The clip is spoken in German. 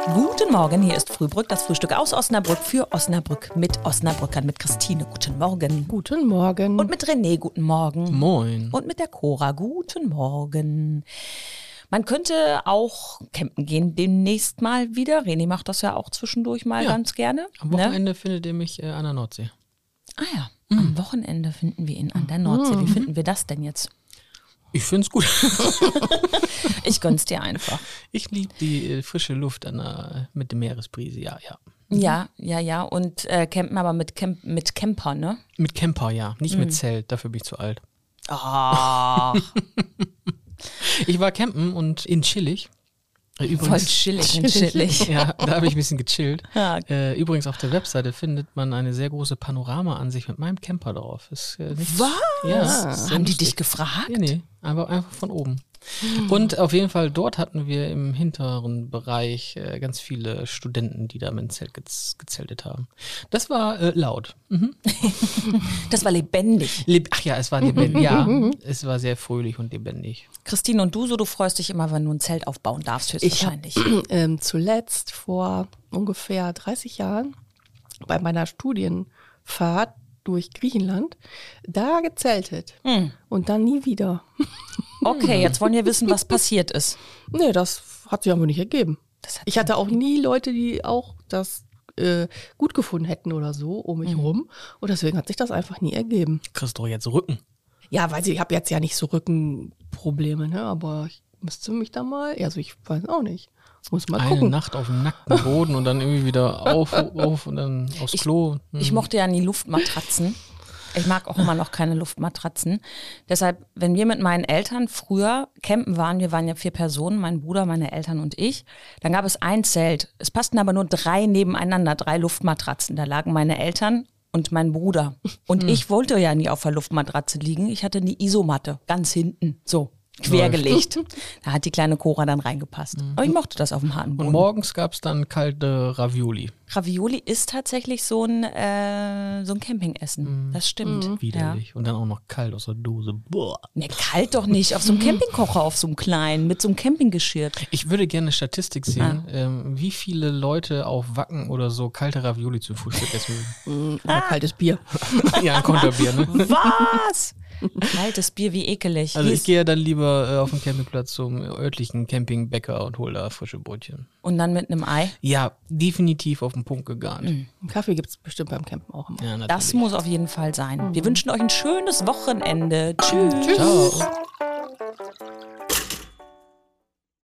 Guten Morgen, hier ist Frühbrück, das Frühstück aus Osnabrück für Osnabrück mit Osnabrückern, mit Christine. Guten Morgen. Guten Morgen. Und mit René, guten Morgen. Moin. Und mit der Cora, guten Morgen. Man könnte auch campen gehen demnächst mal wieder. René macht das ja auch zwischendurch mal Ja. ganz gerne. Am ne? Wochenende findet ihr mich äh, an der Nordsee. Ah ja, am Wochenende finden wir ihn an der Nordsee. Wie finden wir das denn jetzt? Ich find's gut. Ich gönn's dir einfach. Ich liebe die äh, frische Luft an der, mit der Meeresbrise, ja, ja. Ja, ja, ja. Und äh, campen aber mit, Camp mit Camper, ne? Mit Camper, ja. Nicht Mhm. mit Zelt, dafür bin ich zu alt. Ah, Ich war campen und in chillig. Äh, voll chillig und chillig. Ja, da habe ich ein bisschen gechillt. Ja. Äh, übrigens auf der Webseite findet man eine sehr große Panoramaansicht mit meinem Camper drauf. Ist, äh, nicht, Was? Ja, Haben die lustig. dich gefragt? Nee, nee, einfach von oben. Und auf jeden Fall, dort hatten wir im hinteren Bereich äh, ganz viele Studenten, die da mit dem Zelt gez gezeltet haben. Das war äh, laut. Mhm. Das war lebendig. Leb Ach ja, es war lebendig. ja, es war sehr fröhlich und lebendig. Christine und du, so du freust dich immer, wenn du ein Zelt aufbauen darfst, ich habe höchstwahrscheinlich. ähm, zuletzt vor ungefähr 30 Jahren bei meiner Studienfahrt durch Griechenland da gezeltet und dann nie wieder. Okay, jetzt wollen wir wissen, was passiert ist. Nee, das hat sich aber nicht ergeben. Das hat Ich hatte auch nie Leute, die auch das äh, gut gefunden hätten oder so um mich rum. Und deswegen hat sich das einfach nie ergeben. Kriegst doch jetzt Rücken. Ja, weil ich habe jetzt ja nicht so Rückenprobleme, ne? Aber ich müsste mich da mal, also ich weiß auch nicht. Muss mal Eine gucken. Nacht auf dem nackten Boden und dann irgendwie wieder auf, auf und dann aufs Klo. Hm. Ich mochte ja nie Luftmatratzen. Ich mag auch immer noch keine Luftmatratzen. Deshalb, wenn wir mit meinen Eltern früher campen waren, wir waren ja vier Personen, mein Bruder, meine Eltern und ich, dann gab es ein Zelt. Es passten aber nur drei nebeneinander, drei Luftmatratzen. Da lagen meine Eltern und mein Bruder. Und ich wollte ja nie auf der Luftmatratze liegen. Ich hatte die Isomatte, ganz hinten, so. Quergelegt. Da hat die kleine Cora dann reingepasst. Aber ich mochte das auf dem harten und Boden. morgens gab es dann kalte Ravioli. Ravioli ist tatsächlich so ein, äh, so ein Campingessen. Das stimmt. Ja. Widerlich. Und dann auch noch kalt aus der Dose. Boah. Ne, kalt doch nicht. Auf so einem Campingkocher, auf so einem kleinen, mit so einem Campinggeschirr. Ich würde gerne eine Statistik sehen, ähm, wie viele Leute auf Wacken oder so kalte Ravioli zum Frühstück essen würden. Oder kaltes Bier. ja, ein Konterbier, ne? Was? Kaltes Bier, wie ekelig. Also Hier ich gehe ja dann lieber äh, auf den Campingplatz zum örtlichen Campingbäcker und hole da frische Brötchen. Und dann mit einem Ei. Ja, definitiv auf den Punkt gegarnt. Einen Kaffee gibt es bestimmt beim Campen auch immer. Ja. Das muss auf jeden Fall sein. Wir wünschen euch ein schönes Wochenende. Tschüss. Ciao.